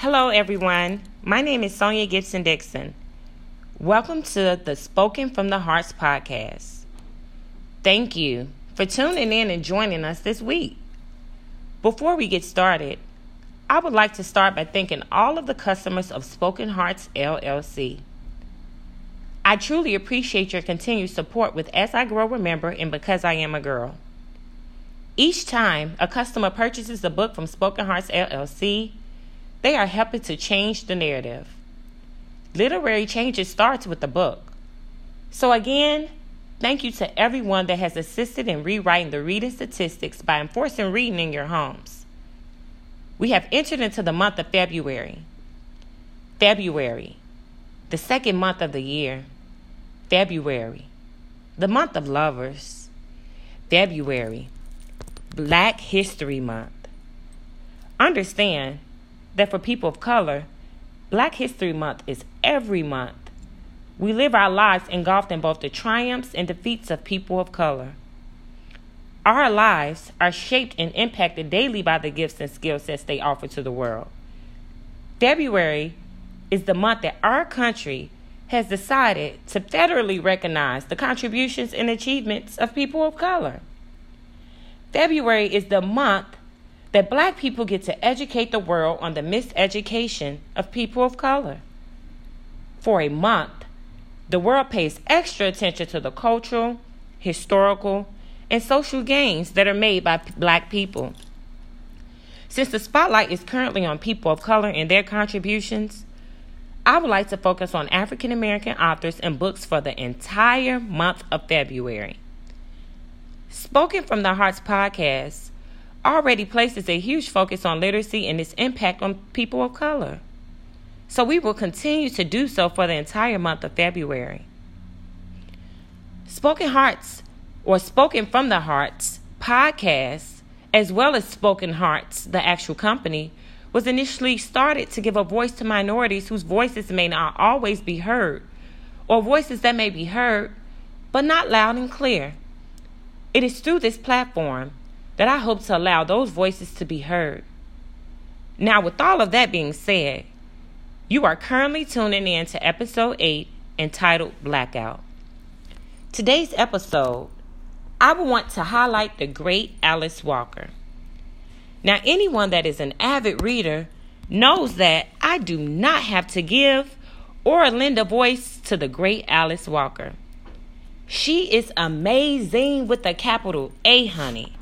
Hello, everyone. My name is Sonia Gibson Dixon. Welcome to the Spoken from the Hearts podcast. Thank you for tuning in and joining us this week. Before we get started, I would like to start by thanking all of the customers of Spoken Hearts LLC. I truly appreciate your continued support with As I Grow Remember and Because I Am a Girl. Each time a customer purchases a book from Spoken Hearts LLC, they are helping to change the narrative. Literary changes starts with the book. So again, thank you to everyone that has assisted in rewriting the reading statistics by enforcing reading in your homes. We have entered into the month of February. February, the second month of the year. February, the month of lovers. February, Black History Month. Understand that for people of color, Black History Month is every month. We live our lives engulfed in both the triumphs and defeats of people of color. Our lives are shaped and impacted daily by the gifts and skill sets they offer to the world. February is the month that our country has decided to federally recognize the contributions and achievements of people of color. February is the month that black people get to educate the world on the miseducation of people of color. For a month, the world pays extra attention to the cultural, historical, and social gains that are made by black people. Since the spotlight is currently on people of color and their contributions, I would like to focus on African American authors and books for the entire month of February. Spoken from the Hearts podcast already places a huge focus on literacy and its impact on people of color. So we will continue to do so for the entire month of February. Spoken Hearts or Spoken from the Hearts podcast, as well as Spoken Hearts, the actual company, was initially started to give a voice to minorities whose voices may not always be heard, or voices that may be heard but not loud and clear. It is through this platform that I hope to allow those voices to be heard. Now, with all of that being said, you are currently tuning in to episode 8 entitled Blackout. Today's episode, I want to highlight the great Alice Walker. Now, anyone that is an avid reader knows that I do not have to give or lend a voice to the great Alice Walker. She is amazing with a capital A, honey.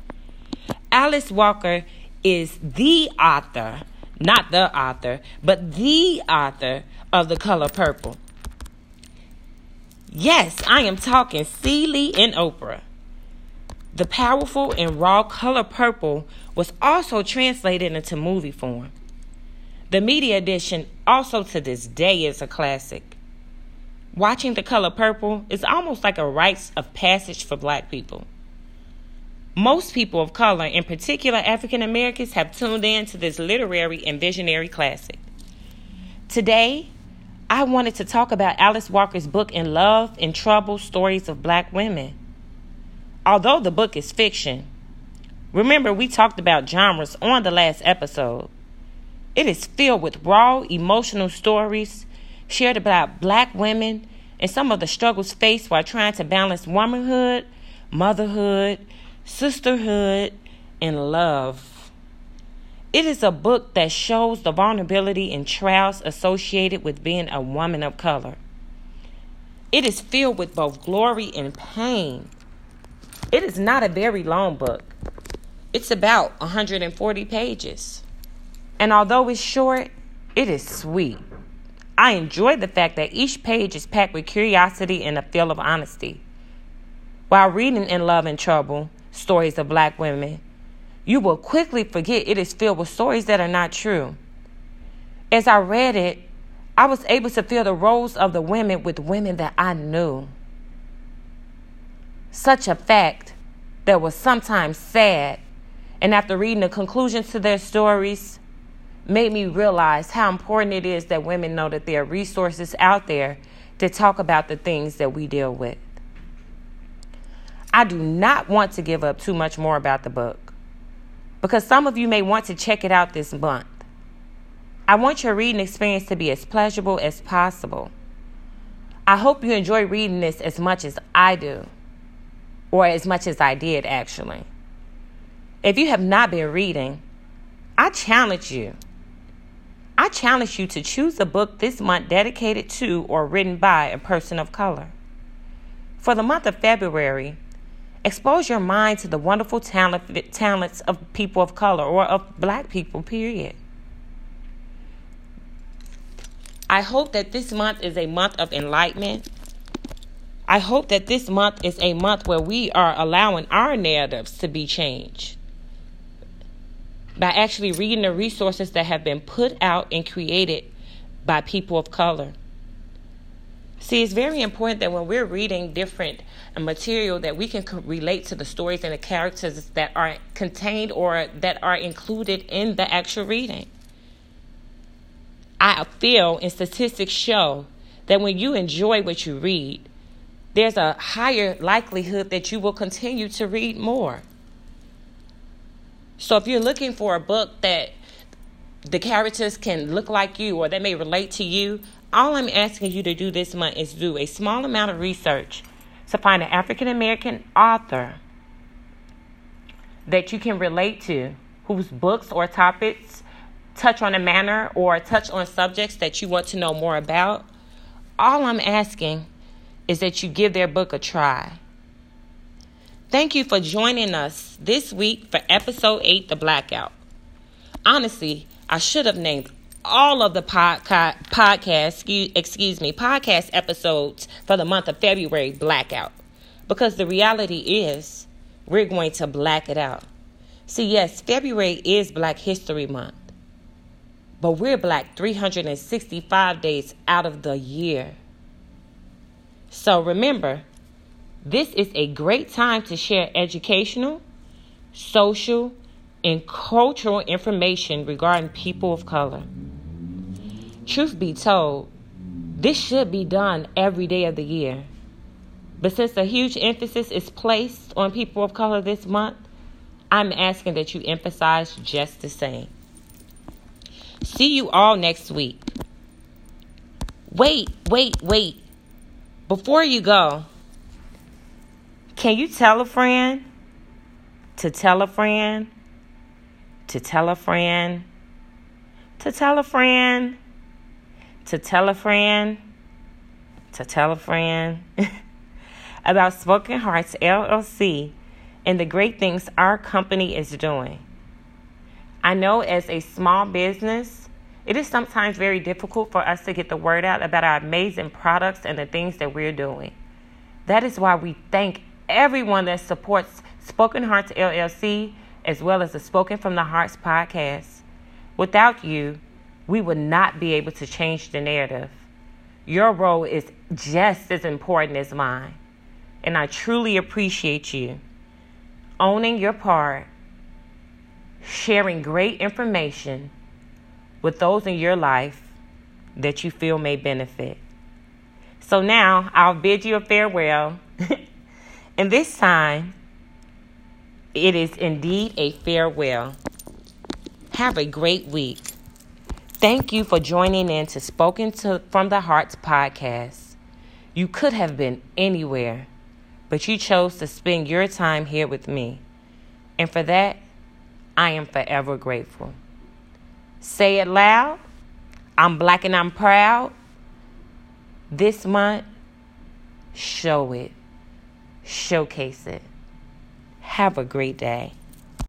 Alice Walker is the author, not the author, but the author of The Color Purple. Yes, I am talking Celie and Oprah. The powerful and raw color purple was also translated into movie form. The media edition, also to this day, is a classic. Watching The Color Purple is almost like a rites of passage for black people. Most people of color, in particular African Americans, have tuned in to this literary and visionary classic. Today, I wanted to talk about Alice Walker's book In Love and Trouble Stories of Black Women. Although the book is fiction, remember we talked about genres on the last episode. It is filled with raw, emotional stories shared about black women and some of the struggles faced while trying to balance womanhood, motherhood, sisterhood, and love. It is a book that shows the vulnerability and trials associated with being a woman of color. It is filled with both glory and pain. It is not a very long book. It's about 140 pages. And although it's short, it is sweet. I enjoy the fact that each page is packed with curiosity and a feel of honesty. While reading In Love and Trouble, stories of black women, you will quickly forget it is filled with stories that are not true. As I read it, I was able to fill the roles of the women with women that I knew. Such a fact that was sometimes sad, and after reading the conclusions to their stories, made me realize how important it is that women know that there are resources out there to talk about the things that we deal with. I do not want to give up too much more about the book because some of you may want to check it out this month. I want your reading experience to be as pleasurable as possible. I hope you enjoy reading this as much as I do, or as much as I did, actually. If you have not been reading, I challenge you. I challenge you to choose a book this month dedicated to or written by a person of color. For the month of February, expose your mind to the wonderful talent, talents of people of color or of black people, period. I hope that this month is a month of enlightenment. I hope that this month is a month where we are allowing our narratives to be changed by actually reading the resources that have been put out and created by people of color. See, it's very important that when we're reading different material that we can relate to the stories and the characters that are contained or that are included in the actual reading. I feel and statistics show that when you enjoy what you read, there's a higher likelihood that you will continue to read more. So if you're looking for a book that the characters can look like you or they may relate to you, all I'm asking you to do this month is do a small amount of research to find an African American author that you can relate to, whose books or topics touch on a manner or touch on subjects that you want to know more about, all I'm asking is that you give their book a try. Thank you for joining us this week for episode 8, The Blackout. Honestly, I should have named all of the podca- podcast, excuse, excuse me, podcast episodes for the month of February Blackout. Because the reality is, we're going to black it out. See, yes, February is Black History Month. But we're black 365 days out of the year. So remember, this is a great time to share educational, social, and cultural information regarding people of color. Truth be told, this should be done every day of the year. But since a huge emphasis is placed on people of color this month, I'm asking that you emphasize just the same. See you all next week. Wait, wait, wait. Before you go, can you tell a friend to tell a friend to tell a friend to tell a friend to tell a friend to tell a friend about Spoken Hearts LLC and the great things our company is doing? I know as a small business, it is sometimes very difficult for us to get the word out about our amazing products and the things that we're doing. That is why we thank everyone that supports Spoken Hearts LLC as well as the Spoken from the Hearts podcast. Without you, we would not be able to change the narrative. Your role is just as important as mine, and I truly appreciate you owning your part sharing great information with those in your life that you feel may benefit. So now I'll bid you a farewell. and this time, it is indeed a farewell. Have a great week. Thank you for joining in to Spoken to from the Hearts podcast. You could have been anywhere, but you chose to spend your time here with me. And for that, I am forever grateful. Say it loud. I'm black and I'm proud. This month, show it, showcase it. Have a great day.